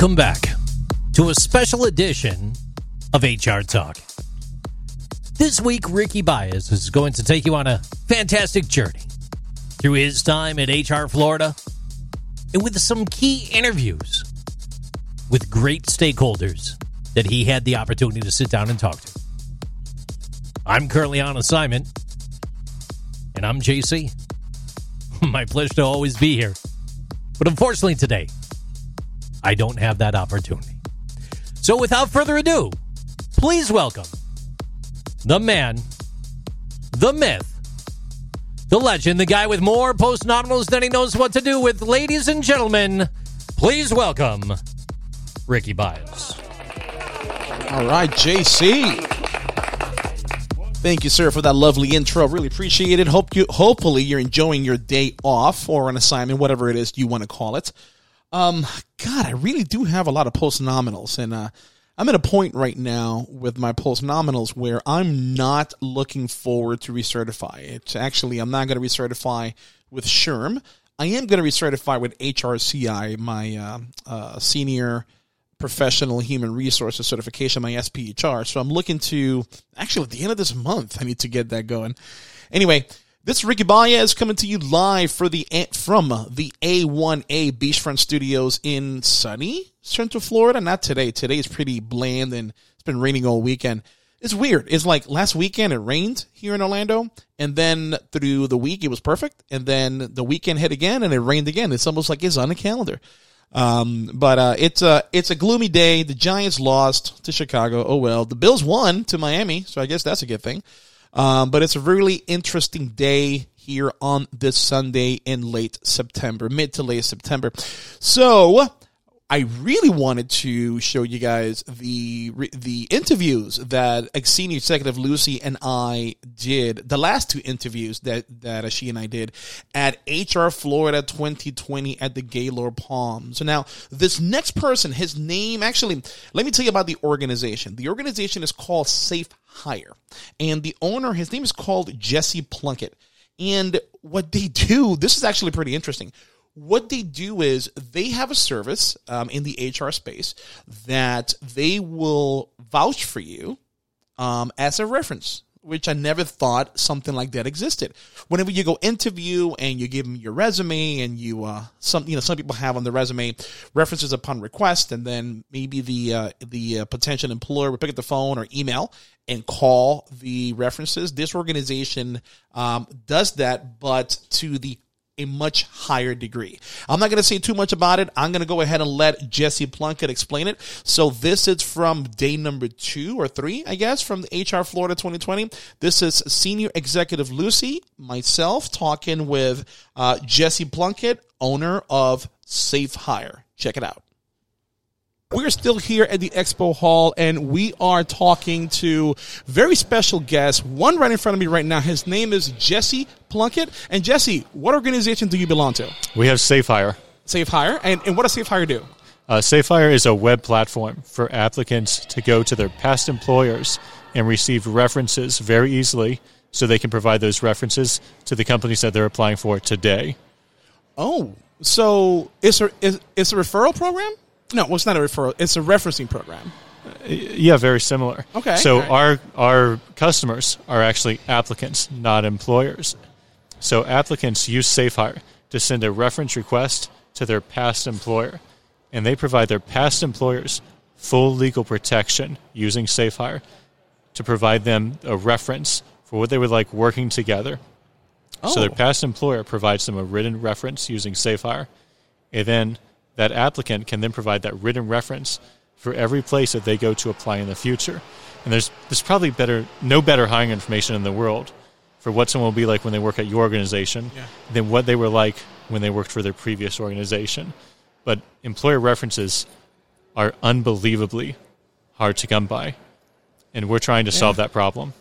Welcome back to a special edition of HR Talk. This week, Ricky Baez is going to take you on a fantastic journey through his time at HR Florida and with some key interviews with great stakeholders that he had the opportunity to sit down and talk to. I'm currently on assignment, and I'm JC. My pleasure to always be here. But unfortunately, today, I don't have that opportunity. So without further ado, please welcome the man, the myth, the legend, the guy with more post nominals than he knows what to do with. Ladies and gentlemen, please welcome Ricky Baez. All right, JC. Thank you, sir, for that lovely intro. Really appreciate it. Hope you, hopefully, you're enjoying your day off or an assignment, whatever it is you want to call it. Um, God, I really do have a lot of post nominals, and uh, I'm at a point right now with my post nominals where I'm not looking forward to recertify. It's actually I'm not going to recertify with SHRM. I am going to recertify with HRCI, my uh, uh, senior professional human resources certification, my SPHR. So I'm looking to actually at the end of this month, I need to get that going. Anyway, this is Ricky Baez coming to you live for the from the A1A Beachfront Studios in sunny Central Florida. Not today. Today is pretty bland and it's been raining all weekend. It's weird. It's like last weekend it rained here in Orlando, and then through the week it was perfect, and then the weekend hit again and it rained again. It's almost like it's on the calendar. Um, but uh, it's a it's a gloomy day. The Giants lost to Chicago. Oh well. The Bills won to Miami, so I guess that's a good thing. Um, but it's a really interesting day here on this Sunday in late September, mid to late September. So I really wanted to show you guys the the interviews that senior executive Lucy and I did. The last two interviews that that she and I did at HR Florida 2020 at the Gaylord Palm. So now this next person, his name actually, let me tell you about the organization. The organization is called Safe Hire, and the owner, his name is called Jesse Plunkett. And what they do, this is actually pretty interesting what they do is they have a service um, in the HR space that they will vouch for you um, as a reference, which I never thought something like that existed. Whenever you go interview and you give them your resume and you, uh, some, you know, some people have on the resume references upon request, and then maybe the uh, the uh, potential employer will pick up the phone or email and call the references. This organization um, does that, but to the a much higher degree. I'm not going to say too much about it. I'm going to go ahead and let Jesse Plunkett explain it. So this is from day number two or three, I guess, from the HR Florida 2020. This is Senior Executive Lucy, myself, talking with uh, Jesse Plunkett, owner of Safe Hire. Check it out. We're still here at the Expo Hall and we are talking to very special guests. One right in front of me right now. His name is Jesse Plunkett. And Jesse, what organization do you belong to? We have Safe Hire. Safe Hire. And, and what does Safe Hire do? Uh, Safe Hire is a web platform for applicants to go to their past employers and receive references very easily so they can provide those references to the companies that they're applying for today. Oh, so it's a, it's a referral program? No, well, it's not a referral. It's a referencing program. Yeah, very similar. Okay. So our our customers are actually applicants, not employers. So applicants use SafeHire to send a reference request to their past employer, and they provide their past employers full legal protection using SafeHire to provide them a reference for what they would like working together. Oh. So their oh. past employer provides them a written reference using SafeHire, and then that applicant can then provide that written reference for every place that they go to apply in the future. And there's there's probably better no better hiring information in the world for what someone will be like when they work at your organization yeah. than what they were like when they worked for their previous organization. But employer references are unbelievably hard to come by, and we're trying to yeah. solve that problem.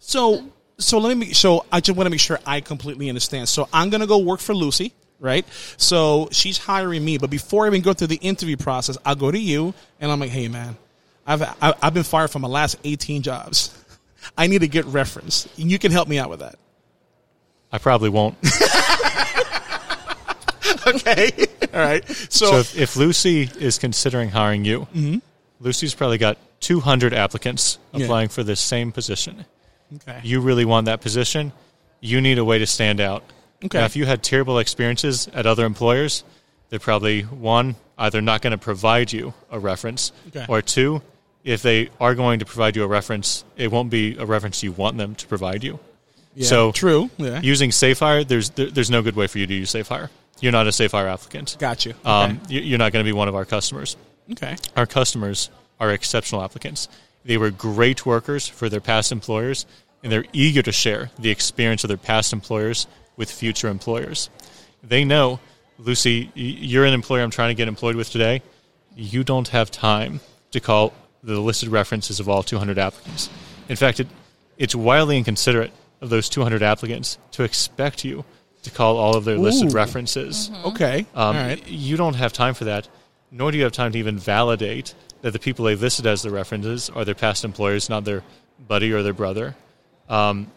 So, so let me. So I just want to make sure I completely understand. So I'm going to go work for Lucy right? So she's hiring me, but before I even go through the interview process, I'll go to you and I'm like, hey man, I've I've been fired from my last 18 jobs. I need to get reference. And you can help me out with that. I probably won't. okay. All right. So, So if, if Lucy is considering hiring you, Mm-hmm. Lucy's probably got 200 applicants Yeah. applying for this same position. okay. You really want that position. You need a way to stand out. Okay. Now, if you had terrible experiences at other employers, they're probably one either not going to provide you a reference, Okay. or two, if they are going to provide you a reference, it won't be a reference you want them to provide you. Yeah, so true. Yeah. using SafeHire, there's there, there's no good way for you to use SafeHire. You're not a SafeHire applicant. Got you. Um, you- You're not going to be one of our customers. okay. Our customers are exceptional applicants. They were great workers for their past employers, and they're eager to share the experience of their past employers with future employers. They know, Lucy, you're an employer I'm trying to get employed with today. You don't have time to call the listed references of all 200 applicants. In fact, it, it's wildly inconsiderate of those 200 applicants to expect you to call all of their listed Ooh. references. Okay. Um, right. You don't have time for that, nor do you have time to even validate that the people they listed as their references are their past employers, not their buddy or their brother. Um,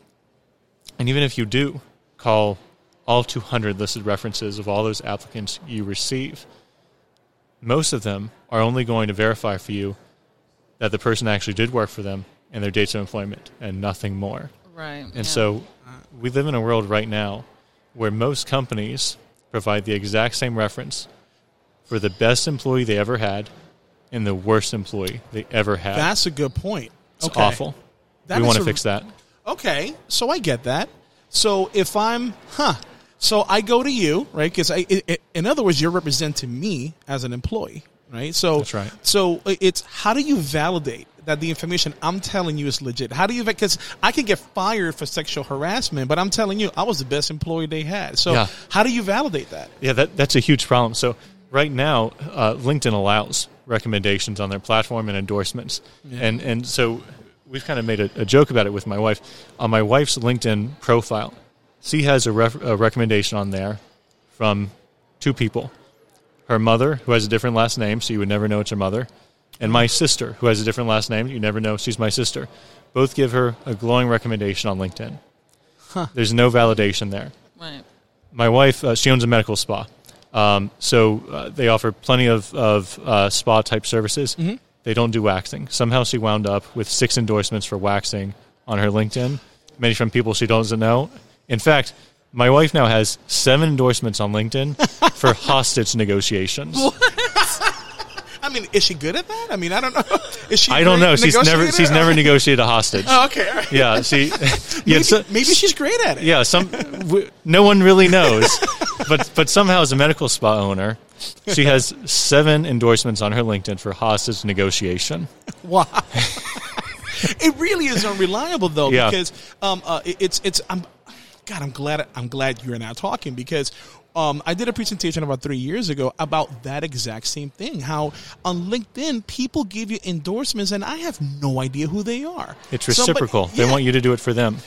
and even if you do call all 200 listed references of all those applicants you receive, most of them are only going to verify for you that the person actually did work for them and their dates of employment and nothing more. Right. And so we live in a world right now where most companies provide the exact same reference for the best employee they ever had and the worst employee they ever had. That's a good point. it's okay. awful. That we want to fix that. Okay, so I get that. So if I'm, huh? So I go to you, right? Because I, i i in other words, you're representing me as an employee, right? So That's right. So it's how do you validate that the information I'm telling you is legit? How do you? Because I can get fired for sexual harassment, but I'm telling you I was the best employee they had. So Yeah. how do you validate that? Yeah, that, that's a huge problem. So right now, uh, LinkedIn allows recommendations on their platform and endorsements, and and so we've kind of made a, a joke about it with my wife. On my wife's LinkedIn profile, she has a, ref, a recommendation on there from two people: her mother, who has a different last name, so you would never know it's her mother, and my sister, who has a different last name. You never know she's my sister. Both give her a glowing recommendation on LinkedIn. There's no validation there Right. my wife uh, she owns a medical spa um, so uh, they offer plenty of, of uh, spa type services they don't do waxing. Somehow she wound up with six endorsements for waxing on her linkedin. Many from people she doesn't know. In fact my wife now has seven endorsements on linkedin for hostage negotiations I mean, is she good at that? I mean, I don't know. Is she? i don't know she's never she's never negotiated a hostage Oh, okay. right. yeah she yeah, Maybe, so- maybe she's great at it. yeah, some w- no one really knows, but but somehow as a medical spa owner, she has seven endorsements on her LinkedIn for hostage negotiation. Wow. it really is unreliable though Yeah. because um uh, it- it's it's I'm God I'm glad I'm glad you're now talking because um, I did a presentation about three years ago about that exact same thing. How on LinkedIn people give you endorsements and I have no idea who they are. It's Somebody- reciprocal. they yeah, want you to do it for them.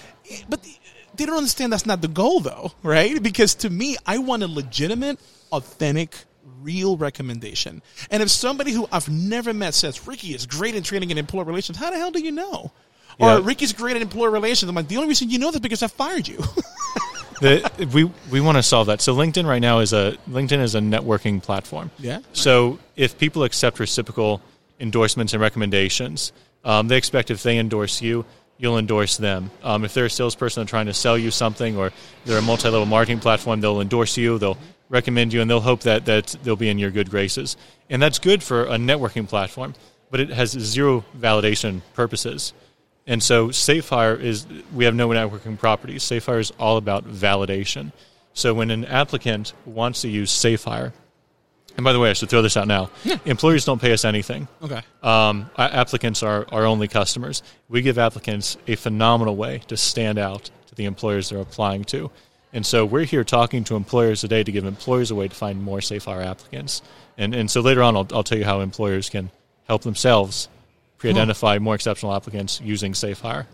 but they don't understand that's not the goal though, right? Because to me, I want a legitimate, authentic, real recommendation. And if somebody who I've never met says Ricky is great in training and employee relations, how the hell do you know? Yeah. Or Ricky's great at employee relations. I'm like, the only reason you know that because I fired you. The, we we want to solve that. So LinkedIn right now is a LinkedIn is a networking platform. Yeah. So if people accept reciprocal endorsements and recommendations, um, they expect if they endorse you, you'll endorse them. Um, if they're a salesperson trying to sell you something, or they're a multi-level marketing platform, they'll endorse you. They'll recommend you, and they'll hope that that they'll be in your good graces. And that's good for a networking platform, but it has zero validation purposes. And so SafeHire is we have no networking properties. SafeHire is all about validation. So when an applicant wants to use SafeHire, and by the way, I should throw this out now. Employers don't pay us anything. okay. Um, applicants are our only customers. We give applicants a phenomenal way to stand out to the employers they're applying to. And so we're here talking to employers today to give employers a way to find more SafeHire applicants. And, and so later on, I'll, I'll tell you how employers can help themselves pre-identify more exceptional applicants using SafeHire.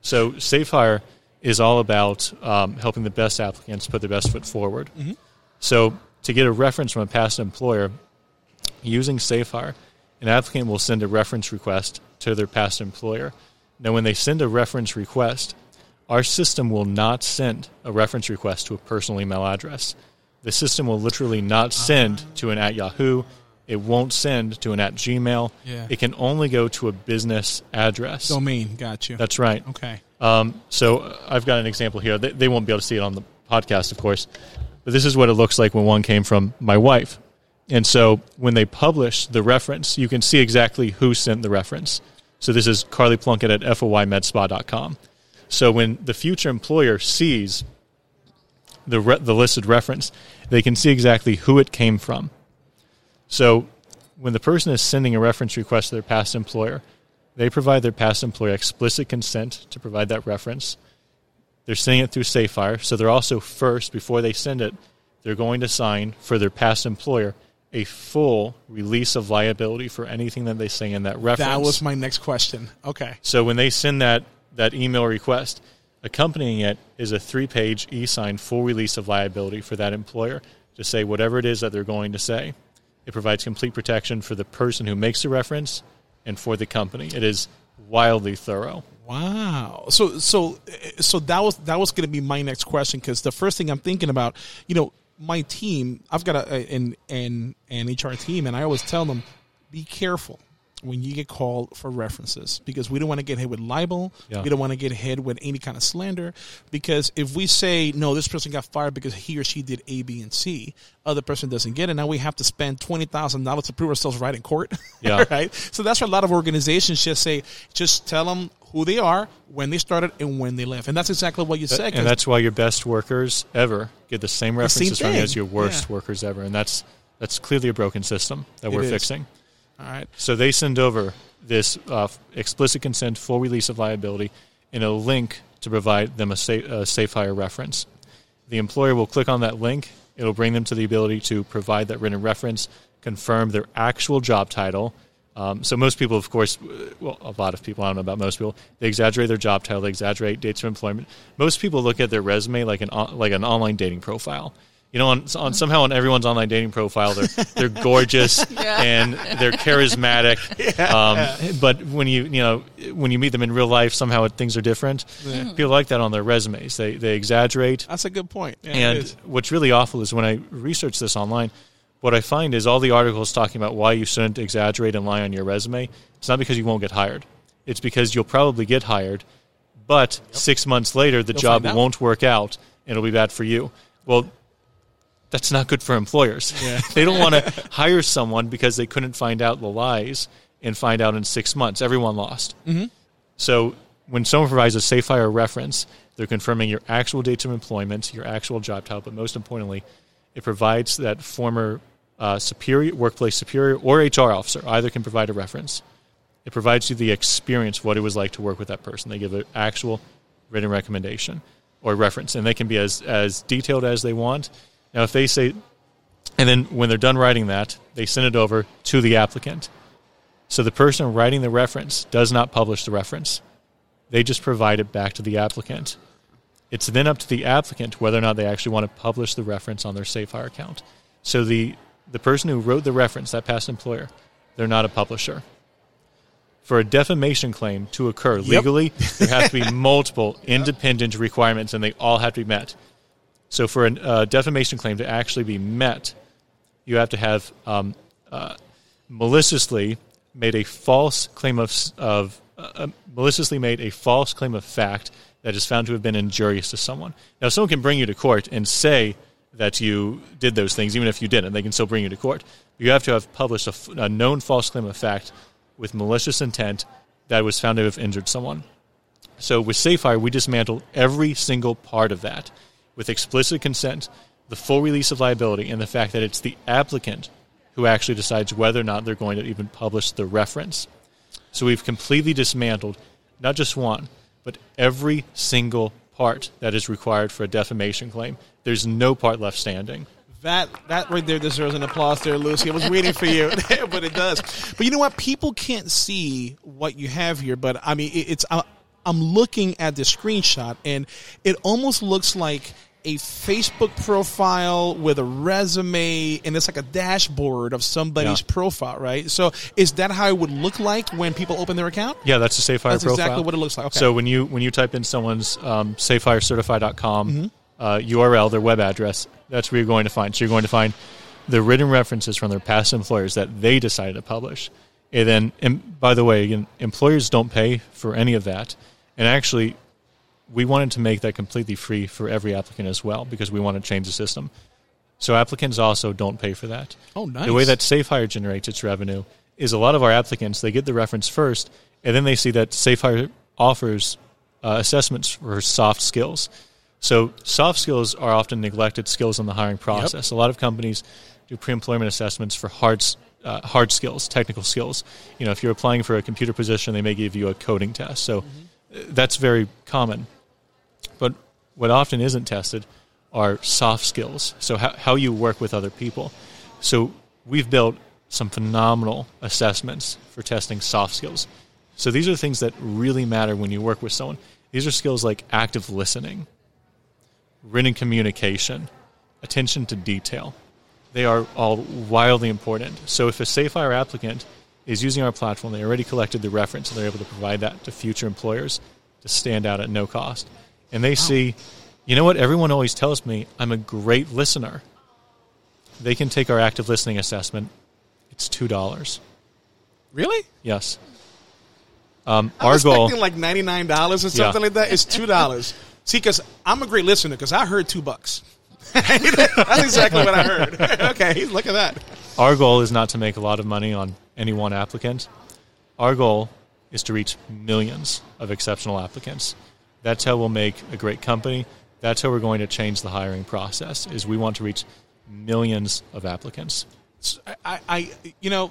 So SafeHire is all about um, helping the best applicants put their best foot forward. So to get a reference from a past employer, using SafeHire, an applicant will send a reference request to their past employer. Now, when they send a reference request, our system will not send a reference request to a personal email address. the system will literally not send to an at Yahoo. It won't send to an at Gmail. Yeah. It can only go to a business address. Domain. Got you. That's right. okay. Um, so uh, I've got an example here. They, they won't be able to see it on the podcast, of course, but this is what it looks like when one came from my wife. And so when they publish the reference, you can see exactly who sent the reference. So this is Carly Plunkett at foymedspa.com. So when the future employer sees the re- the listed reference, they can see exactly who it came from. So when the person is sending a reference request to their past employer, they provide their past employer explicit consent to provide that reference. They're sending it through SafeHire, so they're also first before they send it, they're going to sign for their past employer a full release of liability for anything that they say in that reference. That was my next question. Okay. So when they send that that email request, accompanying it is a three-page e-sign full release of liability for that employer to say whatever it is that they're going to say. It provides complete protection for the person who makes the reference and for the company. It is wildly thorough. Wow. So so so that was that was going to be my next question because the first thing I'm thinking about, you know, my team, I've got a, an an an HR team, and I always tell them, be careful when you get called for references because we don't want to get hit with libel. Yeah. We don't want to get hit with any kind of slander because if we say no, this person got fired because he or she did A, B, and C, other person doesn't get it. Now we have to spend twenty thousand dollars to prove ourselves right in court. Yeah. right. So that's why a lot of organizations just say, just tell them who they are, when they started, and when they left, and that's exactly what you said. And that's why your best workers ever get the same references from you as your worst Yeah. workers ever. And that's that's clearly a broken system that we're is. fixing. All right. So they send over this uh, explicit consent, full release of liability, and a link to provide them a safe, a safe hire reference. The employer will click on that link. It'll bring them to the ability to provide that written reference, confirm their actual job title. Um, so most people, of course, well, a lot of people, I don't know about most people, they exaggerate their job title, they exaggerate dates of employment. Most people look at their resume like an like an online dating profile. You know, on, on somehow on everyone's online dating profile, they're they're gorgeous and they're charismatic. Um, but when you you know when you meet them in real life, somehow it, things are different. People like that on their resumes. They they exaggerate. That's a good point. Yeah, And what's really awful is when I research this online, what I find is all the articles talking about why you shouldn't exaggerate and lie on your resume. It's not because you won't get hired. It's because you'll probably get hired, but six months later the You'll job won't work out and it'll be bad for you. Well, that's not good for employers. they don't want to hire someone because they couldn't find out the lies and find out in six months. Everyone lost. Mm-hmm. So when someone provides a safe hire reference, they're confirming your actual dates of employment, your actual job title, but most importantly, it provides that former uh, superior, workplace superior, or HR officer either can provide a reference. It provides you the experience of what it was like to work with that person. They give an actual written recommendation or reference, and they can be as, as detailed as they want. Now, if they say, and then when they're done writing that, they send it over to the applicant. So the person writing the reference does not publish the reference. They just provide it back to the applicant. It's then up to the applicant whether or not they actually want to publish the reference on their SafeHire account. So the, the person who wrote the reference, that past employer, they're not a publisher. For a defamation claim to occur legally, there has to be multiple independent requirements, and they all have to be met. So for a uh, defamation claim to actually be met, you have to have um, uh, maliciously made a false claim of, of uh, uh, maliciously made a false claim of fact that is found to have been injurious to someone. Now, someone can bring you to court and say that you did those things, even if you didn't. They can still bring you to court. You have to have published a, a known false claim of fact with malicious intent that was found to have injured someone. So with SafeHire, we dismantle every single part of that with explicit consent, the full release of liability, and the fact that it's the applicant who actually decides whether or not they're going to even publish the reference. So we've completely dismantled not just one, but every single part that is required for a defamation claim. There's no part left standing. That that right there deserves an applause there, Lucy. I was waiting for you, but it does. But you know what? People can't see what you have here, but I mean, it's. I'm looking at the screenshot, and it almost looks like a Facebook profile with a resume, and it's like a dashboard of somebody's Yeah. profile, right? So, is that how it would look like when people open their account? Yeah, that's a SafeHire That's profile. exactly what it looks like. Okay. So when you when you type in someone's um, SafeHireCertify.com Mm-hmm. uh, URL, their web address. That's where you're going to find. So you're going to find the written references from their past employers that they decided to publish. And then, and by the way, again, employers don't pay for any of that. And actually, we wanted to make that completely free for every applicant as well because we want to change the system. So applicants also don't pay for that. Oh, nice. The way that SafeHire generates its revenue is a lot of our applicants they get the reference first, and then they see that SafeHire offers uh, assessments for soft skills. So soft skills are often neglected skills in the hiring process. A lot of companies do pre-employment assessments for hard uh, hard skills, technical skills. You know, if you're applying for a computer position, they may give you a coding test. So uh, that's very common. But what often isn't tested are soft skills. So how, how you work with other people. So we've built some phenomenal assessments for testing soft skills. So these are things that really matter when you work with someone. These are skills like active listening, written communication, attention to detail. They are all wildly important. So if a SafeHire applicant is using our platform, they already collected the reference and they're able to provide that to future employers to stand out at no cost. And they see, you know what, everyone always tells me I'm a great listener. They can take our active listening assessment. It's two dollars. Really? Yes. Um, I our goal. like ninety nine dollars or something Yeah. like that. It's two dollars. See, because I'm a great listener. Because I heard two bucks. That's exactly what I heard. okay, look at that. Our goal is not to make a lot of money on any one applicant. Our goal is to reach millions of exceptional applicants. That's how we'll make a great company. That's how we're going to change the hiring process. Is we want to reach millions of applicants. I, I, you know,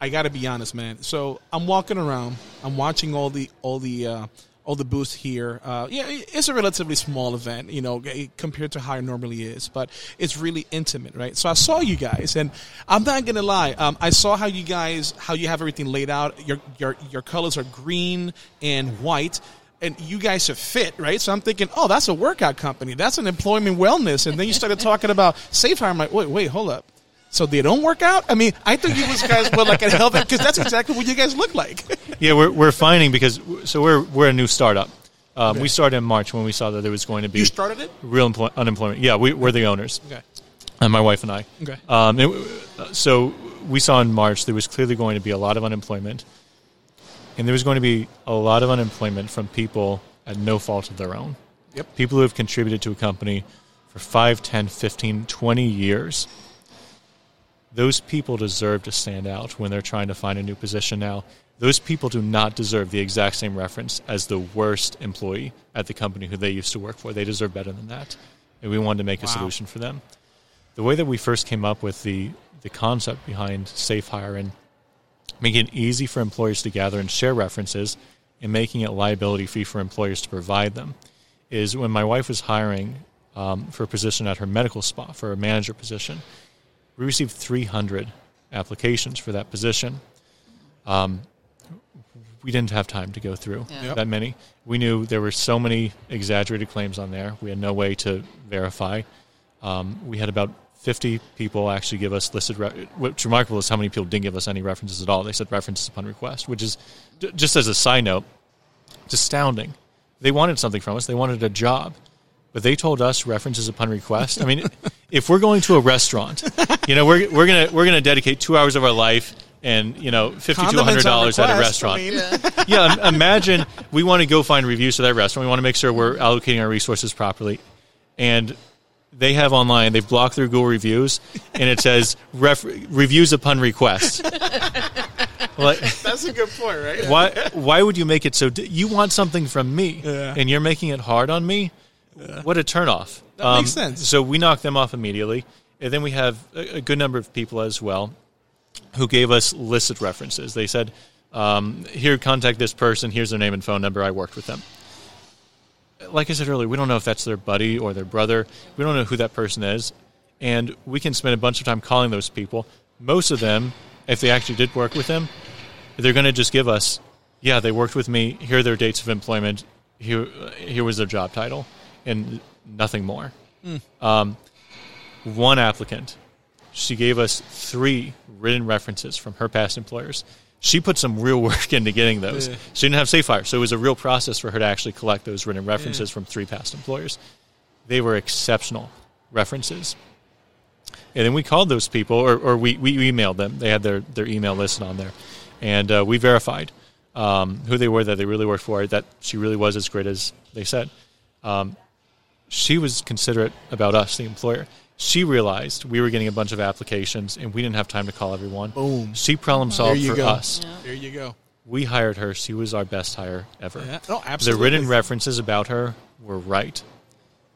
I got to be honest, man. So I'm walking around. I'm watching all the all the uh, all the booths here. Uh, yeah, it's a relatively small event, you know, compared to how it normally is, but it's really intimate, right? So I saw you guys, and I'm not gonna lie. Um, I saw how you guys how you have everything laid out. Your your your colors are green and white. And you guys have fit, right? So I'm thinking, oh, that's a workout company. That's an employment wellness. And then you started talking about Safe Hire. I'm like, wait, wait, hold up. So they don't work out? I mean, I think you guys were like a health because that's exactly what you guys look like. Yeah, we're, we're finding because so we're we're a new startup. Um, We started in March when we saw that there was going to be you started it? real employ- unemployment. Yeah, we, we're the owners, Okay. and my wife and I. Okay. Um, it, so we saw in March there was clearly going to be a lot of unemployment, and there was going to be a lot of unemployment from people at no fault of their own. Yep. People who have contributed to a company for 5, 10, 15, 20 years. Those people deserve to stand out when they're trying to find a new position now. Those people do not deserve the exact same reference as the worst employee at the company who they used to work for. They deserve better than that. And we wanted to make a solution for them the way that we first came up with the, the concept behind safe hire and making it easy for employers to gather and share references and making it liability free for employers to provide them is when my wife was hiring um, for a position at her medical spa for a manager position we received 300 applications for that position um, we didn't have time to go through Yeah. Yep. that many we knew there were so many exaggerated claims on there we had no way to verify um, we had about 50 people actually give us listed. Re- what's remarkable is how many people didn't give us any references at all. They said references upon request, which is just as a side note, it's astounding. They wanted something from us. They wanted a job, but they told us references upon request. I mean, if we're going to a restaurant, you know, we're we're gonna we're gonna dedicate two hours of our life and you know fifty two hundred dollars at a restaurant I mean, yeah, im- imagine we want to go find reviews for that restaurant. We want to make sure we're allocating our resources properly. And they have online, they've blocked their Google reviews, and it says ref- reviews upon request. like, that's a good point, right? why, why would you make it so? D- you want something from me, Yeah. and you're making it hard on me? What a turnoff. That makes sense. So we knocked them off immediately. And then we have a, a good number of people as well who gave us listed references. They said, um, here, contact this person. Here's their name and phone number. I worked with them. Like I said earlier, we don't know if that's their buddy or their brother. We don't know who that person is. And we can spend a bunch of time calling those people. Most of them, if they actually did work with them, they're going to just give us, yeah, they worked with me. Here are their dates of employment. Here, here was their job title, and nothing more. Um, one applicant, she gave us three written references from her past employers. She put some real work into getting those. Yeah. She didn't have SafeHire, so it was a real process for her to actually collect those written references from three past employers. they were exceptional references. And then we called those people, or, or we, we emailed them. They had their, their email listed on there. And uh, we verified um, who they were, that they really worked for, that she really was as great as they said. Um, she was considerate about us, the employer. She realized we were getting a bunch of applications and we didn't have time to call everyone. Boom. She problem solved for go. us. There you go. We hired her. She was our best hire ever. Yeah. No, The written references about her were right.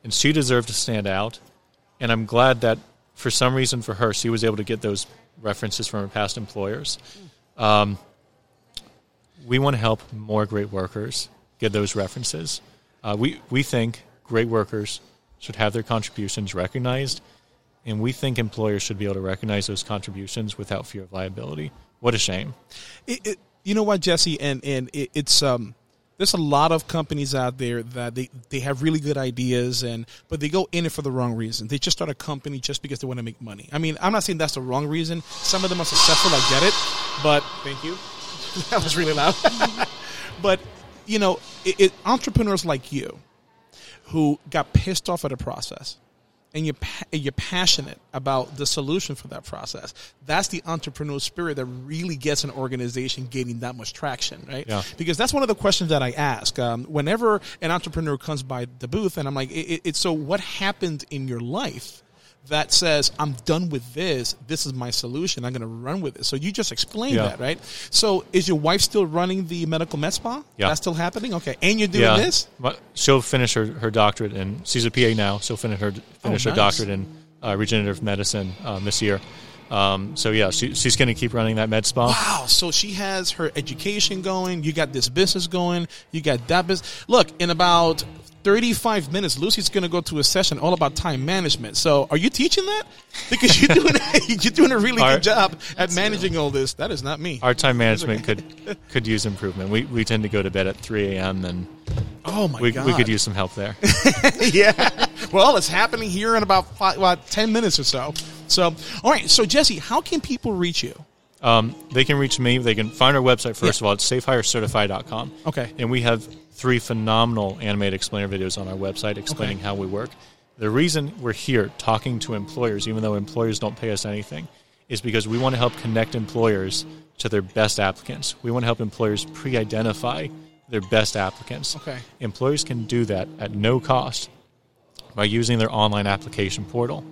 And she deserved to stand out. And I'm glad that for some reason for her, she was able to get those references from her past employers. Um, we want to help more great workers get those references. Uh, we, we think great workers should have their contributions recognized, and we think employers should be able to recognize those contributions without fear of liability. What a shame. it, it, you know what, Jesse, and and it, it's um, there's a lot of companies out there that they they have really good ideas and but they go in it for the wrong reason. They just start a company just because they want to make money. I mean, I'm not saying that's the wrong reason. Some of them are successful. I get it, but thank you. that was really loud. but you know, it, it, entrepreneurs like you who got pissed off at a process and you're, you're passionate about the solution for that process. That's the entrepreneurial spirit that really gets an organization gaining that much traction, right? Yeah. Because that's one of the questions that I ask um, whenever an entrepreneur comes by the booth, and I'm like, it, it, it's so what happened in your life? That says I'm done with this. This is my solution. I'm going to run with it. So you just explained Yeah. that, right? So is your wife still running the medical med spa? Yeah. that's still happening. Okay, and you're doing this. But She'll finish her, her doctorate, and she's a PA now. She'll finish her finish Oh, her nice. doctorate in uh, regenerative medicine um, this year. Um, so yeah, she, she's going to keep running that med spa. Wow. So she has her education going. You got this business going. You got that business. Look, in about 35 minutes, Lucy's going to go to a session all about time management. So are you teaching that? Because you're doing, you're doing a really Our- good job at managing all this. That is not me. Our time management could could use improvement. We we tend to go to bed at three a.m. and oh, my we, God. we could use some help there. yeah. Well, it's happening here in about five, about 10 minutes or so. So, all right. So, Jesse, how can people reach you? Um, they can reach me. They can find our website first Yeah. of all. It's safehirecertify.com. Okay. And we have three phenomenal animated explainer videos on our website explaining Okay. how we work. The reason we're here talking to employers, even though employers don't pay us anything, is because we want to help connect employers to their best applicants. We want to help employers pre-identify their best applicants. Okay. Employers can do that at no cost by using their online application portal.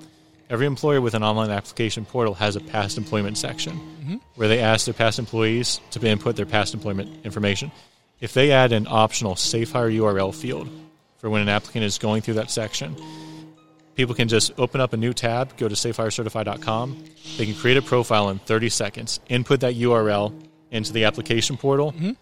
Every employer with an online application portal has a past employment section mm-hmm. where they ask their past employees to input their past employment information. If they add an optional safe hire URL field for when an applicant is going through that section, people can just open up a new tab, go to safehirecertify.com. They can create a profile in 30 seconds, input that URL into the application portal, mm-hmm.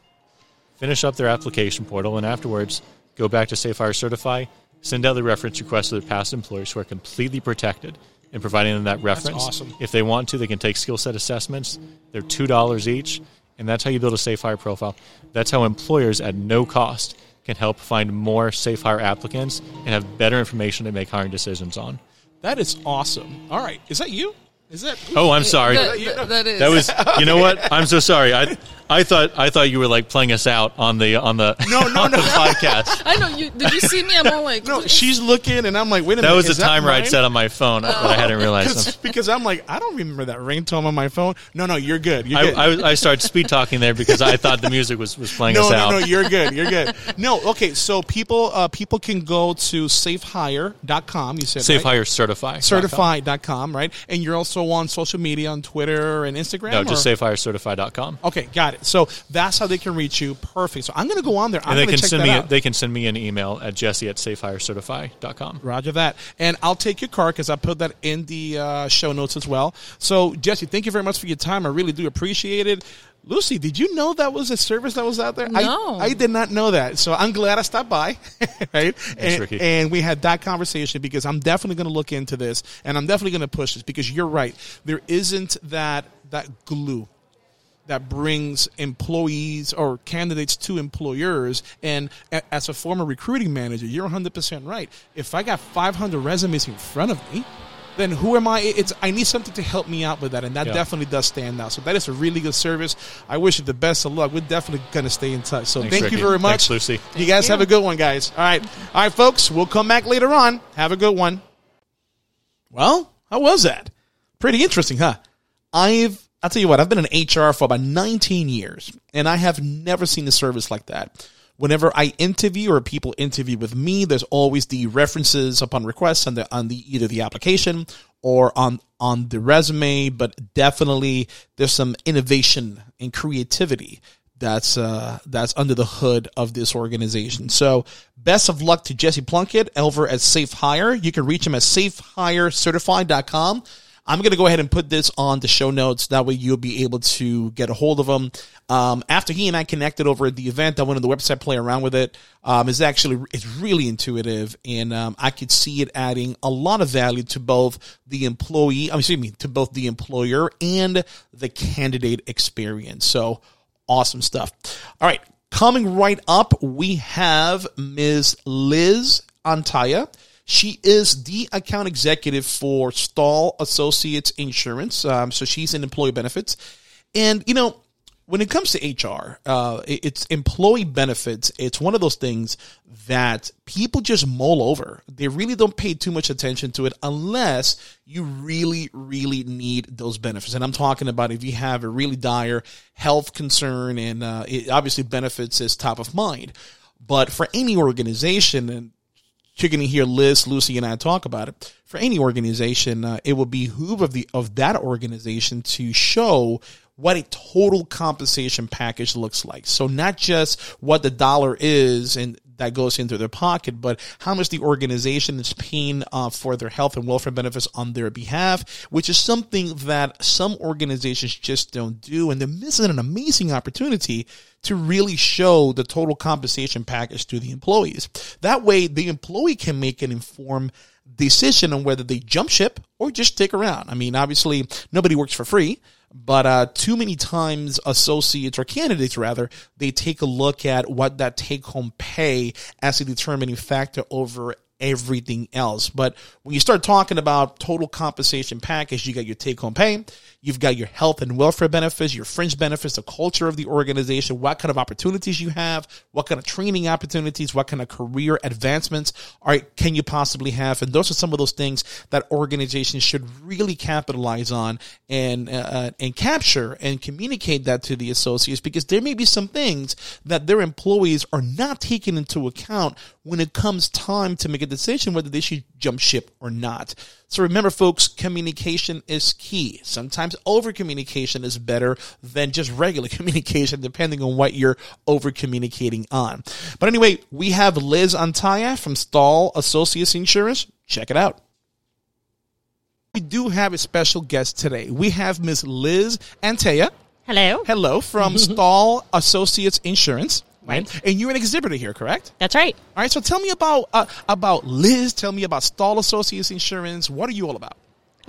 finish up their application portal, and afterwards go back to Safe Hire Certify, send out the reference request to their past employers who are completely protected in providing them that reference. awesome. If they want to, they can take skill set assessments. They're two dollars each, and that's how you build a Safe Hire profile. That's how employers at no cost can help find more Safe Hire applicants and have better information to make hiring decisions on. That is awesome. All right. Is that you? Is that? Oh, I'm sorry. That, that- that is. That was, you know what? I'm so sorry. I, I thought, I thought you were like playing us out on the, on the, No, no, on the no. podcast. I know you. Did you see me? I'm all like. No, she's looking, and I'm like, wait a minute. That was is the timer I'd set on my phone that I hadn't realized. Because- because I'm like, I don't remember that ringtone on my phone. No, no, you're good. You're good. I, was- I started speed talking there because I thought the music was, was playing no, us no, out. no, no, you're good. You're good. No, okay. So people, uh, people can go to safehire.com. You said Safe right? Hire Certify. certified.com, right? And you're also on social media on Twitter and Instagram. No, just or- safehirecertify.com. Okay, got it. So that's how they can reach you. Perfect. So I'm going to go on there. I'm And they can check send me out. they can send me an email at jesse at safehirecertify.com. Roger that. And I'll take your card because I put that in the uh, show notes as well. So, Jesse, thank you very much for your time. I really do appreciate it. Lucy, did you know that was a service that was out there? No. I, I did not know that. So I'm glad I stopped by, right? and, Ricky. and we had that conversation because I'm definitely going to look into this and I'm definitely going to push this because you're right. There isn't that that glue that brings employees or candidates to employers. And as a former recruiting manager, you're 100% right. If I got 500 resumes in front of me, then who am I? It's I need something to help me out with that, and that Yeah. definitely does stand out. So that is a really good service. I wish you the best of luck. We're definitely going to stay in touch. So Thanks, thank Ricky. you very much, Thanks, Lucy. You guys have a good one, guys. All right, all right, folks. We'll come back later on. Have a good one. Well, how was that? Pretty interesting, huh? I've I'll tell you what, I've been in HR for about 19 years, and I have never seen a service like that. Whenever I interview or people interview with me, there's always the references upon request on the on the either the application or on on the resume, but definitely there's some innovation and creativity that's uh, that's under the hood of this organization. So, best of luck to Jesse Plunkett over at Safe Hire. You can reach him at safehirecertify.com. I'm going to go ahead and put this on the show notes. That way, you'll be able to get a hold of him. Um, after he and I connected over at the event, I went on the website, play around with it. Um, it's actually it's really intuitive, and um, I could see it adding a lot of value to both the employee, I mean, excuse me, to both the employer and the candidate experience. So awesome stuff. All right, coming right up, we have Ms. Liz Antaya. She is the account executive for Stahl Associates Insurance. Um, so she's in employee benefits. And, you know, when it comes to HR, uh, it's employee benefits. It's one of those things that people just mull over. They really don't pay too much attention to it unless you really, really need those benefits. And I'm talking about if you have a really dire health concern, and uh, it obviously benefits is top of mind. But for any organization, and you're going to hear Liz, Lucy, and I talk about it. For any organization, uh, it will behoove of the of that organization to show what a total compensation package looks like. So not just what the dollar is and that goes into their pocket, but how much the organization is paying uh, for their health and welfare benefits on their behalf, which is something that some organizations just don't do, and they're missing an amazing opportunity to really show the total compensation package to the employees. That way, the employee can make an informed decision on whether they jump ship or just stick around. I mean, obviously, nobody works for free, but uh, too many times associates or candidates rather they take a look at what that take home pay as a determining factor over everything else. But when you start talking about total compensation package, you got your take home pay, you've got your health and welfare benefits, your fringe benefits, the culture of the organization, what kind of opportunities you have, what kind of training opportunities, what kind of career advancements are can you possibly have, and those are some of those things that organizations should really capitalize on and uh, and capture and communicate that to the associates because there may be some things that their employees are not taking into account when it comes time to make a decision whether they should jump ship or not. So remember, folks, communication is key. Sometimes over communication is better than just regular communication, depending on what you're over communicating on. But anyway, we have Liz Antaya from Stahl Associates Insurance. Check it out. We do have a special guest today. We have Miss Liz Antaya. Hello. Hello from Stahl Associates Insurance. Right. And you're an exhibitor here, correct? That's right. All right. So tell me about uh, about Liz. Tell me about Stahl Associates Insurance. What are you all about?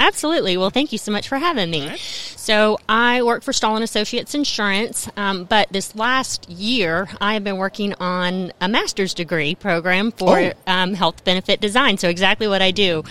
Absolutely. Well, thank you so much for having me. So, I work for Stahl and Associates Insurance, um, but this last year I have been working on a master's degree program for Oh. um, health benefit design. So, exactly what I do.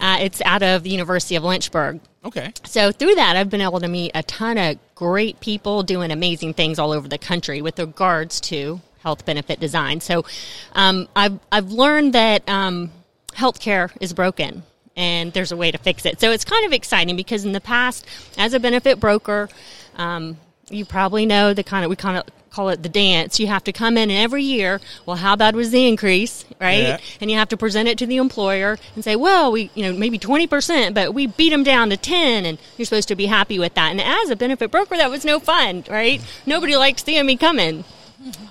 Uh, it's out of the University of Lynchburg. Okay. So through that, I've been able to meet a ton of great people doing amazing things all over the country with regards to health benefit design. So um, I've I've learned that um, healthcare is broken. And there's a way to fix it. So it's kind of exciting because in the past, as a benefit broker, um, you probably know the kind of we kind of call it the dance. You have to come in and every year. Well, how bad was the increase, right? Yeah. And you have to present it to the employer and say, well, we you know maybe twenty percent, but we beat them down to ten, and you're supposed to be happy with that. And as a benefit broker, that was no fun, right? Nobody likes seeing me coming.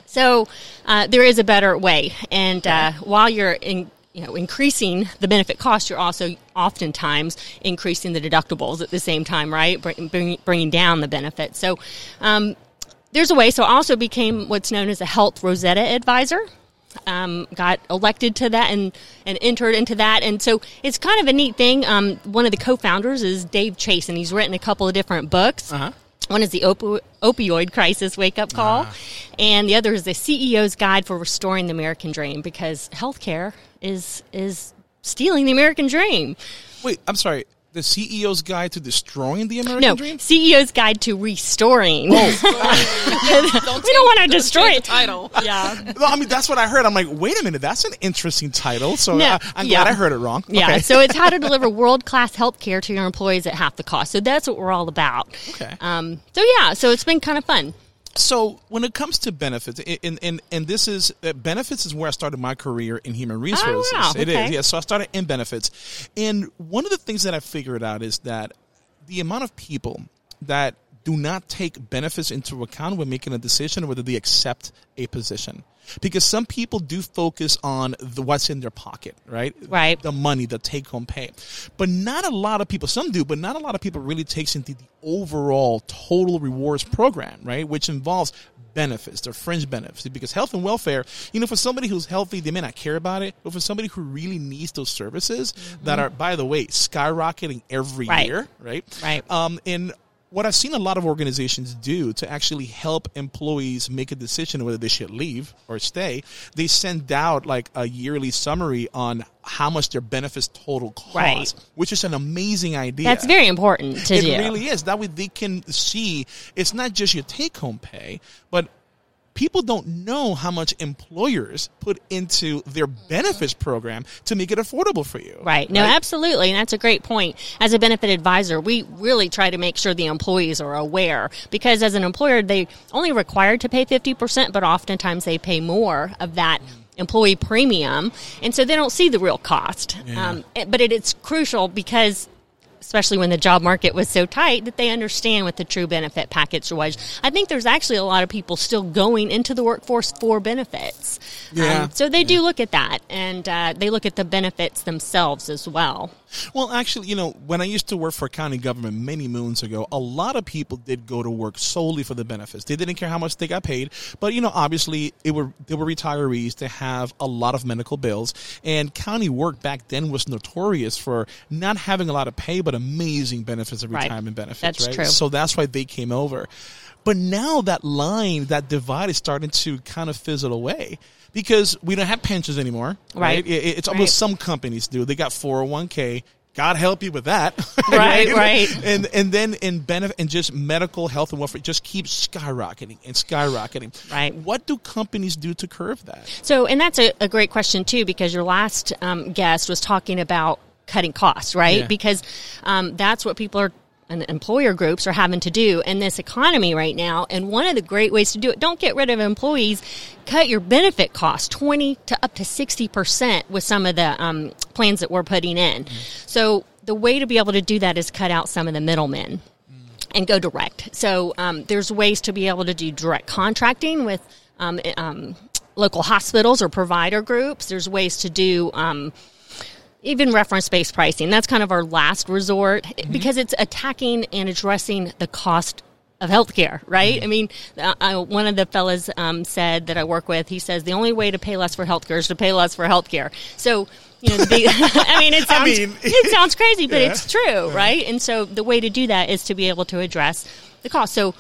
So uh, there is a better way, and uh, while you're in, you know, increasing the benefit cost, you're also oftentimes increasing the deductibles at the same time, right? Bring, bring, bringing down the benefits. So um, there's a way. So I also became what's known as a health Rosetta advisor. Um, got elected to that and, and entered into that. And so it's kind of a neat thing. Um, one of the co-founders is Dave Chase, and he's written a couple of different books. Uh-huh. One is the opi- opioid crisis wake up call, ah. and the other is the CEO's guide for restoring the American dream because healthcare is is stealing the American dream. Wait, I'm sorry. The CEO's Guide to Destroying the American No, Dream? CEO's Guide to Restoring. Don't we don't want to destroy it. the title. yeah. No, I mean that's what I heard. I'm like, wait a minute, that's an interesting title. So No, I, I'm yeah. glad I heard it wrong. Yeah, Okay. so it's how to deliver world class health care to your employees at half the cost. So that's what we're all about. Okay. Um, so yeah, so it's been kind of fun. So when it comes to benefits, and and and this is uh, benefits is where I started my career in human resources. Oh, wow. It is, Okay. yeah. So I started in benefits, and one of the things that I figured out is that the amount of people that do not take benefits into account when making a decision whether they accept a position. Because some people do focus on the, what's in their pocket, right? Right. The money, the take home pay. But not a lot of people, some do, but not a lot of people really takes into the overall total rewards program, right? Which involves benefits, their fringe benefits. Because health and welfare, you know, for somebody who's healthy, they may not care about it, but for somebody who really needs those services that are, by the way, skyrocketing every Right. year, right? Right. Um, and what I've seen a lot of organizations do to actually help employees make a decision whether they should leave or stay, they send out like a yearly summary on how much their benefits total cost, Right. which is an amazing idea. That's very important to it do. really is. That way they can see it's not just your take home pay, but people don't know how much employers put into their benefits program to make it affordable for you. Right. No, absolutely. And that's a great point. As a benefit advisor, we really try to make sure the employees are aware because as an employer, they only required to pay 50%, but oftentimes they pay more of that employee premium. And so they don't see the real cost. Um, but it, it's crucial because especially when the job market was so tight, that they understand what the true benefit package was. I think there's actually a lot of people still going into the workforce for benefits. Yeah. Um, so they do look at that, and uh, they look at the benefits themselves as well. Well, actually, you know, when I used to work for county government many moons ago, a lot of people did go to work solely for the benefits. They didn't care how much they got paid, but you know, obviously, it were they were retirees. They have a lot of medical bills, and county work back then was notorious for not having a lot of pay, but amazing benefits of Right. retirement benefits. That's right? true. So that's why they came over. But now that line, that divide is starting to kind of fizzle away because we don't have pensions anymore. Right. It- it- it's Right. almost some companies do. They got 401k. God help you with that. Right, right. And and then in benefit and just medical health and welfare just keeps skyrocketing and skyrocketing. Right. What do companies do to curb that? So, and that's a, a great question too, because your last um, guest was talking about cutting costs, right? Yeah. Because um, that's what people are. And employer groups are having to do in this economy right now. And one of the great ways to do it, don't get rid of employees, cut your benefit costs 20 to up to 60% with some of the um, plans that we're putting in. So the way to be able to do that is cut out some of the middlemen and go direct. So um, there's ways to be able to do direct contracting with um, um, local hospitals or provider groups. There's ways to do um, even reference based pricing. That's kind of our last resort because it's attacking and addressing the cost of healthcare, right? I mean, I, one of the fellas um, said that I work with, he says the only way to pay less for healthcare is to pay less for healthcare. So, you know, big, I mean, it sounds, mean- it sounds crazy, but Yeah. it's true, right? And so the way to do that is to be able to address the cost. So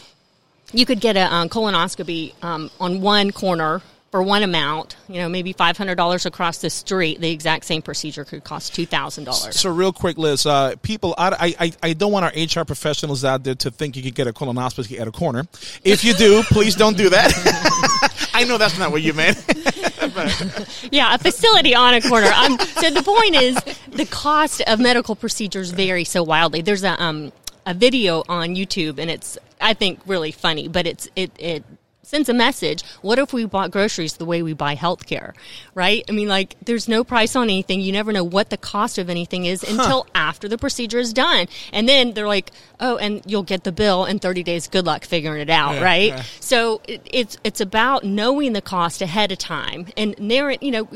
you could get a um, colonoscopy um, on one corner for one amount, you know, maybe $500 across the street. The exact same procedure could cost $2,000. So real quick, Liz, uh, people, I, I, I don't want our HR professionals out there to think you could get a colonoscopy at a corner. If you do, please don't do that. I know that's not what you meant. Yeah, a facility on a corner. Um, so the point is, the cost of medical procedures vary so wildly. There's a um, a video on YouTube, and it's I think really funny, but it's it it sends a message. What if we bought groceries the way we buy healthcare? Right? I mean, like there's no price on anything. You never know what the cost of anything is until after the procedure is done, and then they're like, oh, and you'll get the bill in 30 days. Good luck figuring it out. Yeah, right? yeah. So it, it's it's about knowing the cost ahead of time and narrowing. You know,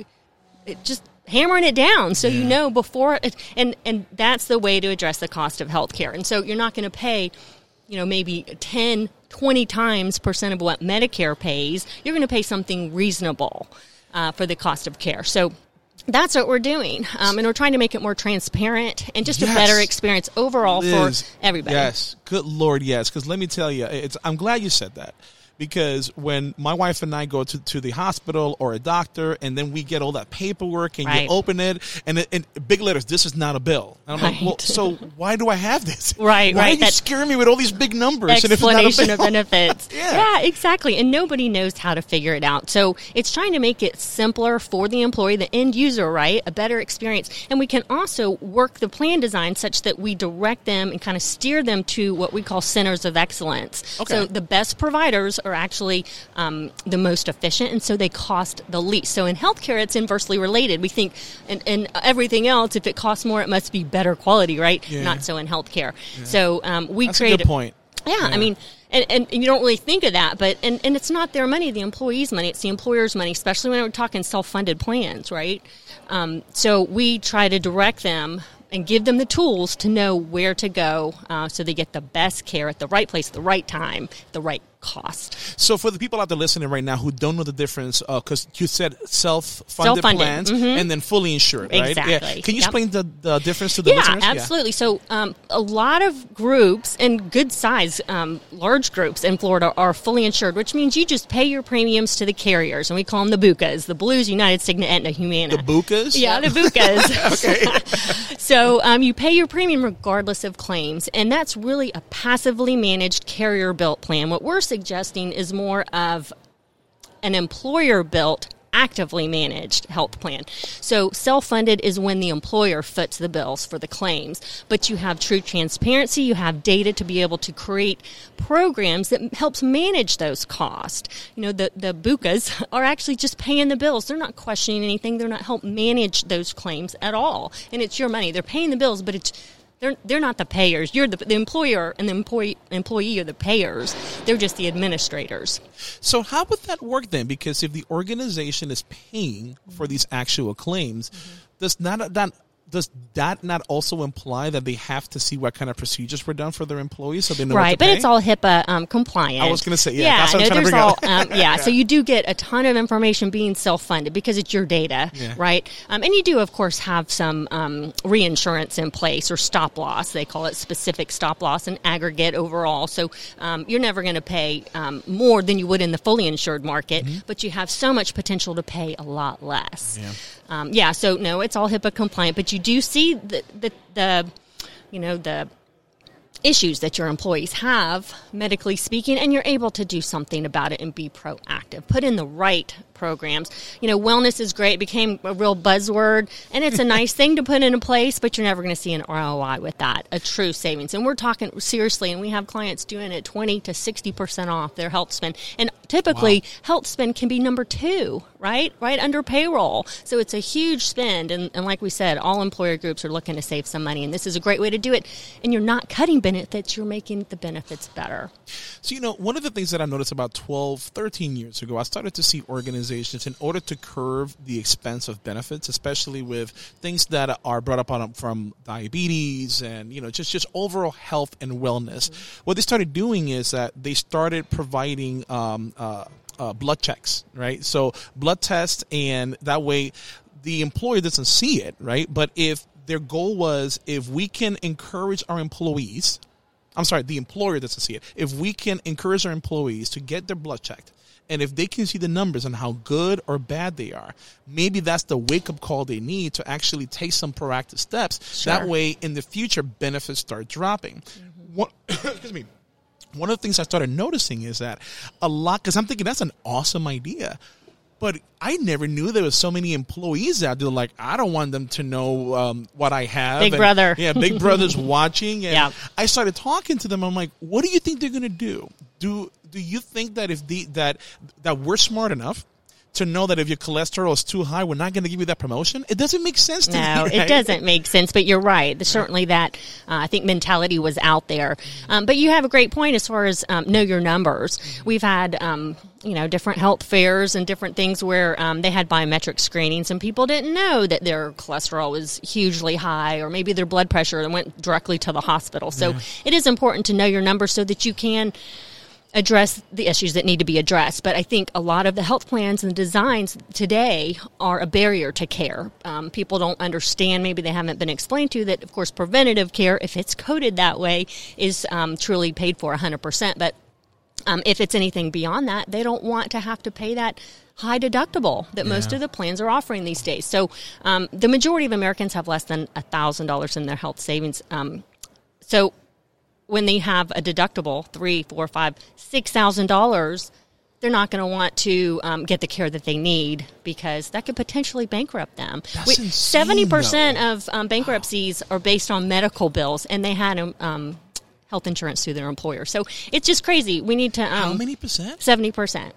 it just hammering it down so you know before it, and and that's the way to address the cost of healthcare. And so you're not going to pay, you know, maybe 10, 20 times percent of what Medicare pays. You're going to pay something reasonable uh, for the cost of care. So. That's what we're doing, um, and we're trying to make it more transparent and just Yes. a better experience overall Liz, for everybody. Yes, good lord, yes. Because let me tell you, it's, I'm glad you said that because when my wife and I go to, to the hospital or a doctor, and then we get all that paperwork, and Right. you open it, and it, in big letters, this is not a bill. And I'm like, Right. well, so why do I have this? Right, Why right, are you that- scaring me with all these big numbers? and if it's not a explanation of benefits. Yeah. exactly. And nobody knows how to figure it out. So it's trying to make it simpler for the employee, the end user, right? A better experience. And we can also work the plan design such that we direct them and kind of steer them to what we call centers of excellence. Okay. So the best providers are actually um, the most efficient, and so they cost the least. So in healthcare, it's inversely related. We think, and, and everything else, if it costs more, it must be better quality, right? Yeah. Not so in healthcare. So um, we That's a create good point. yeah, I mean, and, and, you don't really think of that, but and, and it's not their money, the employee's money, it's the employer's money, especially when we're talking self-funded plans, right? Um, so we try to direct them and give them the tools to know where to go, uh, so they get the best care at the right place, at the right time, the right cost. So for the people out there listening right now who don't know the difference, because you said self-funded, Self-funded, plans mhm. and then fully insured, right? Yeah. Can you Yep. explain the, the difference to the yeah, listeners? absolutely. So, um, a lot of groups and good size, um, large groups in Florida are fully insured, which means you just pay your premiums to the carriers, and we call them the BUCAs, the Blues, United, Cigna, Aetna, Humana. The bukas? Yeah, the BUCAs. so um, you pay your premium regardless of claims, and that's really a passively managed carrier built plan. What we're suggesting is more of an employer built actively managed health plan. So self-funded is when the employer foots the bills for the claims, but you have true transparency, you have data to be able to create programs that helps manage those costs. You know, the the bukas are actually just paying the bills. They're not questioning anything. They're not help manage those claims at all. And it's your money. They're paying the bills, but it's they're, they're not the payers. You're the, the employer, and the employee employee are the payers. They're just the administrators. So how would that work then? Because if the organization is paying for these actual claims, mm-hmm. does not that does that not also imply that they have to see what kind of procedures were done for their employees so they know right, to but pay? it's all HIPAA um, compliant. I was gonna say, yeah, that's I'm no, there's all, um, yeah. So you do get a ton of information being self-funded because it's your data, Yeah. right? Um, and you do, of course, have some um, reinsurance in place or stop loss. They call it specific stop loss and aggregate overall. So um, you're never going to pay um, more than you would in the fully insured market, Mm-hmm. but you have so much potential to pay a lot less. Um, yeah. So no, it's all HIPAA compliant, but you do see the the, the you know the issues that your employees have, medically speaking, and you're able to do something about it and be proactive. Put in the right programs. You know, wellness is great, it became a real buzzword, and it's a nice thing to put into place, but you're never going to see an ROI with that, a true savings. And we're talking seriously, and we have clients doing it 20 to 60% off their health spend. And typically, health spend can be number two, right? Right under payroll. So it's a huge spend. And, and like we said, all employer groups are looking to save some money, and this is a great way to do it. And you're not cutting benefits, you're making the benefits better. So, you know, one of the things that I noticed about 12, 13 years ago, I started to see organizations in order to curb the expense of benefits, especially with things that are brought up on from diabetes and, you know, just, just overall health and wellness. What they started doing is that they started providing, um, uh, uh, blood checks, right? So blood tests, and that way the employer doesn't see it, right? But if their goal was if we can encourage our employees I'm sorry, the employer doesn't see it. If we can encourage our employees to get their blood checked, and if they can see the numbers and how good or bad they are, maybe that's the wake up call they need to actually take some proactive steps. That way, in the future, benefits start dropping. Mm-hmm. One, excuse me. One of the things I started noticing is that a lot, because I'm thinking that's an awesome idea. But I never knew there was so many employees out there. Like, I don't want them to know um, what I have. Big And- brother. Yeah, Big Brother's watching. And Yeah. I started talking to them. I'm like, what do you think they're going to do? Do do you think that if the that that we're smart enough to know that if your cholesterol is too high, we're not going to give you that promotion? It doesn't make sense to No, me. it right? doesn't make sense. But you're right. Certainly that uh, I think mentality was out there. Um, but you have a great point as far as um, know your numbers. We've had. Um, you know, different health fairs and different things where um, they had biometric screenings, and people didn't know that their cholesterol was hugely high, or maybe their blood pressure went directly to the hospital. So it is important to know your numbers so that you can address the issues that need to be addressed. But I think a lot of the health plans and designs today are a barrier to care. Um, people don't understand, maybe they haven't been explained to, that of course preventative care, if it's coded that way, is um, truly paid for 100%. But Um, if it's anything beyond that, they don't want to have to pay that high deductible that most of the plans are offering these days. So um, the majority of Americans have less than thousand dollars in their health savings. Um, so when they have a deductible three, four, five, six thousand dollars, they're not going to want to um, get the care that they need because that could potentially bankrupt them. That's We- insane, Seventy percent of um, bankruptcies are based on medical bills, and they had um, health insurance through their employer. So it's just crazy. We need to How um, many percent? seventy percent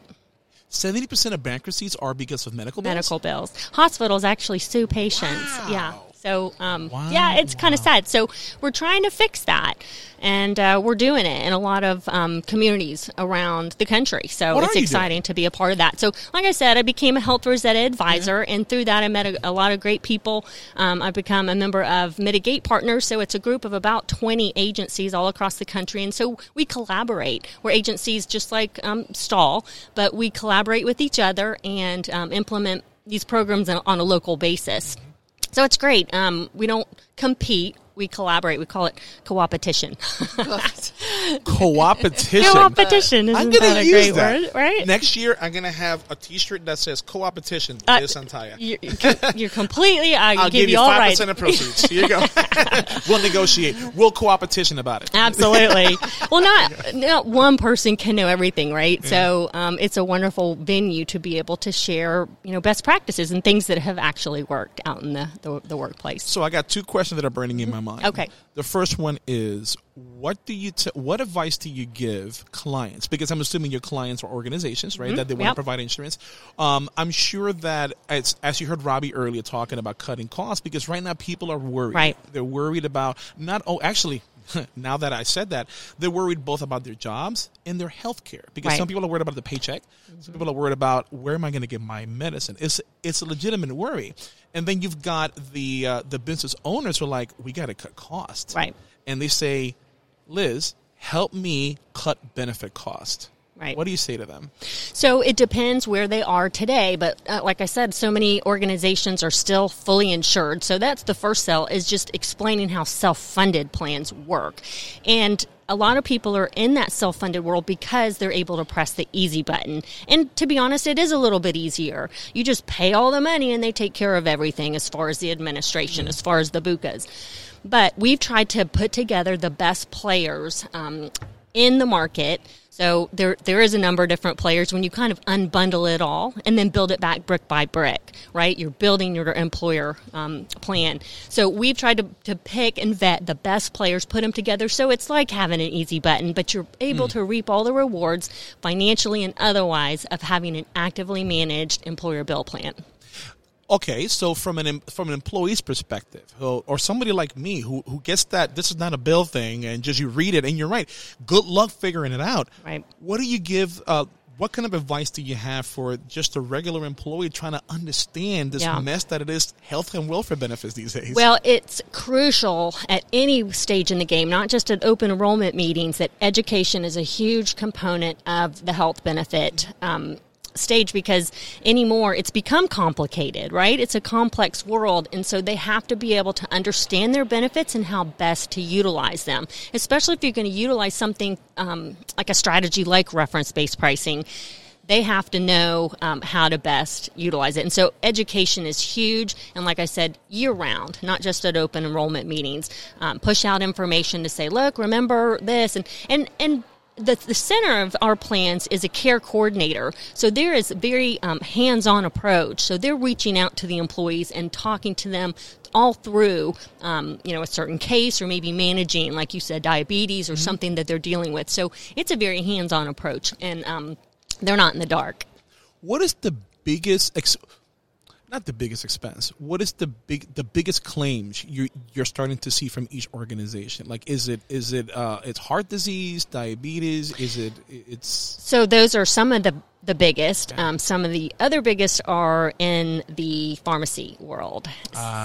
Seventy percent of bankruptcies are because of medical bills. medical bills. Hospitals actually sue patients. Wow. Yeah. So, um, Wow, yeah, it's kind of sad. So, we're trying to fix that, and uh, we're doing it in a lot of um, communities around the country. So, What it's exciting to be a part of that. So, like I said, I became a Health Rosetta advisor, and through that, I met a, a lot of great people. Um, I've become a member of Mitigate Partners. So, it's a group of about 20 agencies all across the country, and so we collaborate. We're agencies just like um, Stahl, but we collaborate with each other and um, implement these programs on on a local basis. So it's great. Um, we don't compete. We collaborate. We call it co-opetition. Co-opetition. co-opetition. Isn't I'm gonna that use great that. word, right? Next year, I'm gonna have a T-shirt that says "Co-opetition." Uh, Liz Santaya. You're, you're completely. I I'll give, give you you all five right. percent of proceeds. Here you go. we'll negotiate. We'll co-opetition about it. Absolutely. well, not not one person can know everything, right? So um, it's a wonderful venue to be able to share, you know, best practices and things that have actually worked out in the the, the workplace. So I got two questions that are burning in my mind. Okay. The first one is, what do you t- what advice do you give clients? Because I'm assuming your clients are organizations, right? That they want to Mm-hmm. Yep. provide insurance. Um, I'm sure that as as you heard Robbie earlier talking about cutting costs, because right now people are worried. Right. They're worried about not. Oh, actually. Now that I said that, they're worried both about their jobs and their health care because Right. some people are worried about the paycheck. Some people are worried about where am I going to get my medicine. It's it's a legitimate worry. And then you've got the uh, the business owners who are like, we got to cut costs, Right. And they say, Liz, help me cut benefit cost. Right. What do you say to them? So it depends where they are today, but uh, like I said, so many organizations are still fully insured. So that's the first sell is just explaining how self-funded plans work. And a lot of people are in that self-funded world because they're able to press the easy button. And to be honest, it is a little bit easier. You just pay all the money and they take care of everything as far as the administration, as far as the bukas. But we've tried to put together the best players um, in the market. So there there is a number of different players when you kind of unbundle it all and then build it back brick by brick, right? You're building your employer um, plan. So we've tried to, to pick and vet the best players, put them together. So it's like having an easy button, but you're able to reap all the rewards financially and otherwise of having an actively managed employer bill plan. Okay, so from an from an employee's perspective, or, or somebody like me who who gets that this is not a bill thing, and just you read it, and you're right. Good luck figuring it out. Right. What do you give? Uh, what kind of advice do you have for just a regular employee trying to understand this Yeah. mess that it is health and welfare benefits these days? Well, it's crucial at any stage in the game, not just at open enrollment meetings, that education is a huge component of the health benefit. Um, stage because anymore it's become complicated right it's a complex world and so they have to be able to understand their benefits and how best to utilize them especially if you're going to utilize something um, like a strategy like reference based pricing they have to know um, how to best utilize it. And so education is huge. And like I said, year round, not just at open enrollment meetings. Um, push out information to say, look, remember this. And, and, and the, the center of our plans is a care coordinator. So there is a very um, hands on approach. So they're reaching out to the employees and talking to them all through, um, you know, a certain case or maybe managing, like you said, diabetes or something that they're dealing with. So it's a very hands on approach. And, um, they're not in the dark. what is the biggest ex- not the biggest expense what is the big the biggest claims you you're starting to see from each organization like is it is it uh it's heart disease diabetes is it it's So those are some of the the biggest. Um, some of the other biggest are in the pharmacy world.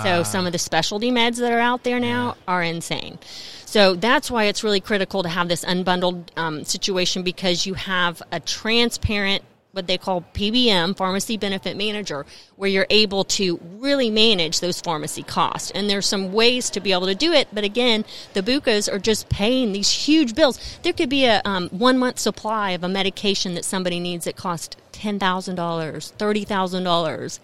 So some of the specialty meds that are out there now are insane. So that's why it's really critical to have this unbundled um, situation because you have a transparent what they call PBM, pharmacy benefit manager, where you're able to really manage those pharmacy costs. And there's some ways to be able to do it, but again, the BUCAs are just paying these huge bills. There could be a um, one month supply of a medication that somebody needs that costs ten thousand dollars, thirty thousand dollars.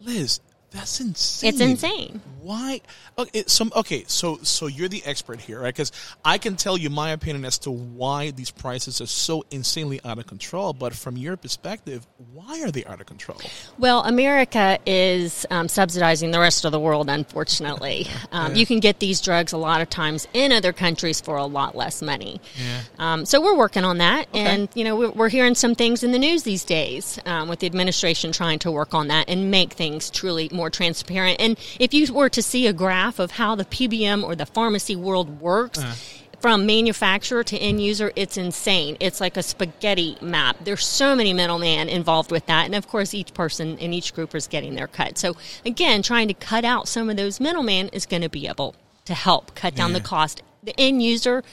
Liz, that's insane. It's insane. Why? Okay, so okay, so so you're the expert here, right? Because I can tell you my opinion as to why these prices are so insanely out of control. But from your perspective, why are they out of control? Well, America is um, subsidizing the rest of the world, unfortunately. Um, You can get these drugs a lot of times in other countries for a lot less money. Yeah. Um, so we're working on that. And, you know, we're, we're hearing some things in the news these days um, with the administration trying to work on that and make things truly more transparent. And if you were to see a graph of how the PBM or the pharmacy world works, uh. from manufacturer to end user, it's insane. It's like a spaghetti map. There's so many middlemen involved with that. And of course, each person in each group is getting their cut. So again, trying to cut out some of those middlemen is going to be able to help cut down the cost. The end user,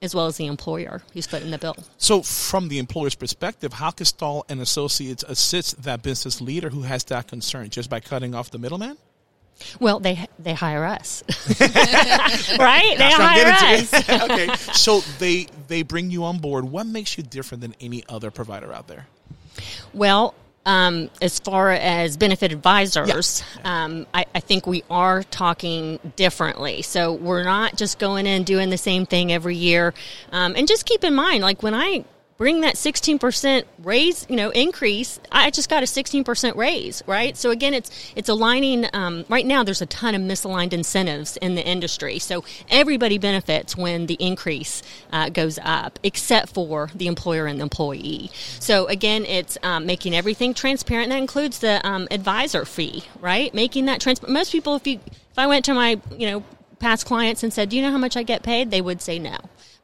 as well as the employer who's footing the bill. So, from the employer's perspective, how can Stahl and Associates assist that business leader who has that concern just by cutting off the middleman? Well, they they hire us, right? They hire us. okay, so they they bring you on board. What makes you different than any other provider out there? Well, um, as far as benefit advisors, um, I, I think we are talking differently. So we're not just going in doing the same thing every year. Um, and just keep in mind, like when I bring that 16% raise, you know, increase, I just got a 16% raise, right? So again, it's, it's aligning, um, right now there's a ton of misaligned incentives in the industry. So everybody benefits when the increase uh, goes up, except for the employer and the employee. So again, it's um, making everything transparent. That includes the um, advisor fee, right? Making that transparent. Most people, if you, if I went to my, you know, past clients and said, "Do you know how much I get paid?" They would say no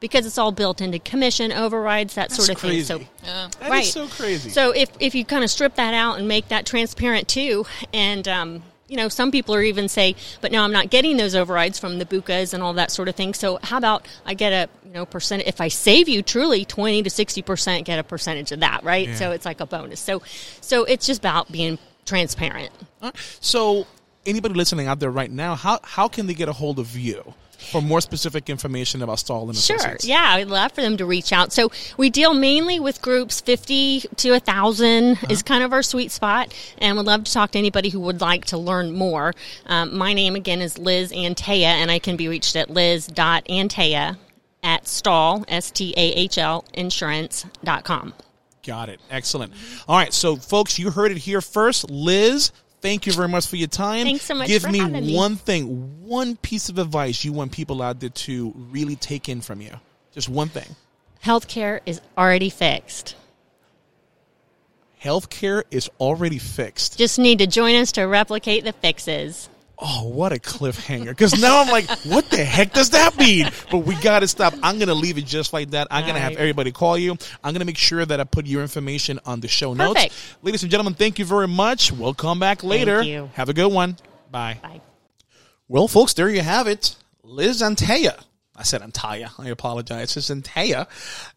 because it's all built into commission overrides, that sort of crazy. thing. So, Yeah. That is right. so crazy. So if if you kind of strip that out and make that transparent too, and um, you know, some people are even say, but now I'm not getting those overrides from the bukas and all that sort of thing. So how about I get a you know percent? If I save you truly twenty to sixty percent, get a percentage of that, right? So it's like a bonus. So so it's just about being transparent. All right. So, anybody listening out there right now, how how can they get a hold of you for more specific information about Stahl and Sure. Associates? Yeah, I'd love for them to reach out. So we deal mainly with groups 50 to 1,000 Uh-huh. is kind of our sweet spot. And would love to talk to anybody who would like to learn more. Um, my name again is Liz Antaya, and I can be reached at liz.antaya at stahl, S-T-A-H-L, insurance.com. Got it. Excellent. All right. So, folks, you heard it here first. Liz, thank you very much for your time. Thanks so much Give me having me. one thing, one piece of advice you want people out there to really take in from you. Just one thing. Healthcare is already fixed. Healthcare is already fixed. Just need to join us to replicate the fixes. Oh, what a cliffhanger. Because now I'm like, what the heck does that mean? But we got to stop. I'm going to leave it just like that. I'm going to have everybody call you. I'm going to make sure that I put your information on the show notes. Ladies and gentlemen, thank you very much. We'll come back later. you. Have a good one. Bye. Bye. Well, folks, there you have it. Liz Antaya. I said Antaya. I apologize. It's Antaya.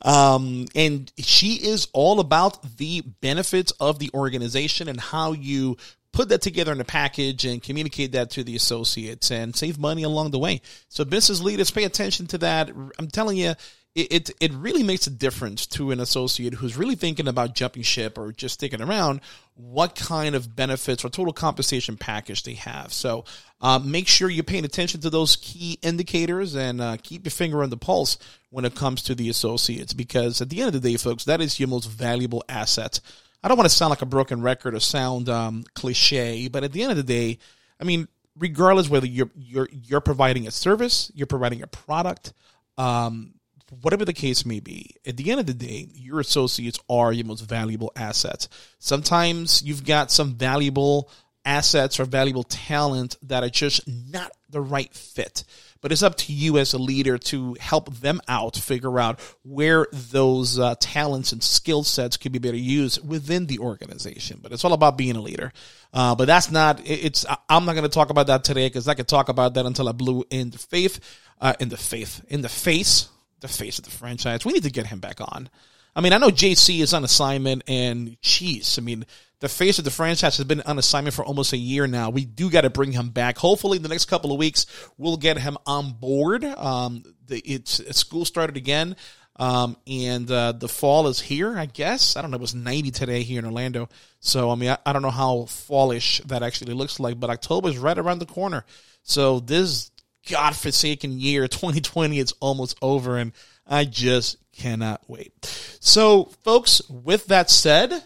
Um, and she is all about the benefits of the organization and how you put that together in a package and communicate that to the associates and save money along the way. So business leaders, pay attention to that. I'm telling you, it, it, it really makes a difference to an associate who's really thinking about jumping ship or just sticking around what kind of benefits or total compensation package they have. So uh, make sure you're paying attention to those key indicators and uh, keep your finger on the pulse when it comes to the associates because at the end of the day, folks, that is your most valuable asset. I don't want to sound like a broken record or sound um, cliche, but at the end of the day, I mean, regardless whether you're you're you're providing a service, you're providing a product, um, whatever the case may be, at the end of the day, your associates are your most valuable assets. Sometimes you've got some valuable assets or valuable talent that are just not the right fit. But it's up to you as a leader to help them out, figure out where those uh, talents and skill sets could be better used within the organization. But it's all about being a leader. Uh, but that's not, it's, I'm not going to talk about that today because I could talk about that until I blew in the faith, uh, in the faith, in the face, the face of the franchise. We need to get him back on. I mean, I know JC is on assignment, and jeez, I mean, the face of the franchise has been on assignment for almost a year now. We do got to bring him back. Hopefully, in the next couple of weeks, we'll get him on board. Um, the, it's, school started again. Um, and uh, the fall is here, I guess. I don't know. It was 90 today here in Orlando. So, I mean, I, I don't know how fallish that actually looks like, but October is right around the corner. So, this godforsaken year, 2020, it's almost over, and I just cannot wait. So, folks, with that said,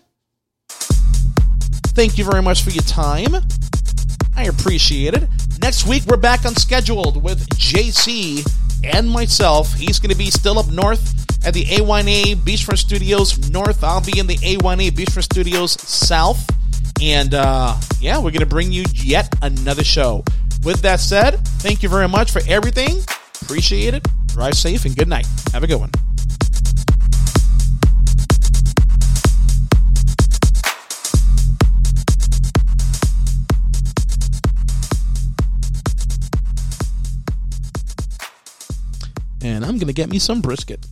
thank you very much for your time. I appreciate it. Next week, we're back on scheduled with JC and myself. He's going to be still up north at the A1A Beachfront Studios North. I'll be in the A1A Beachfront Studios South. And uh, yeah, we're going to bring you yet another show. With that said, thank you very much for everything. Appreciate it. Drive safe and good night. Have a good one. And I'm going to get me some brisket.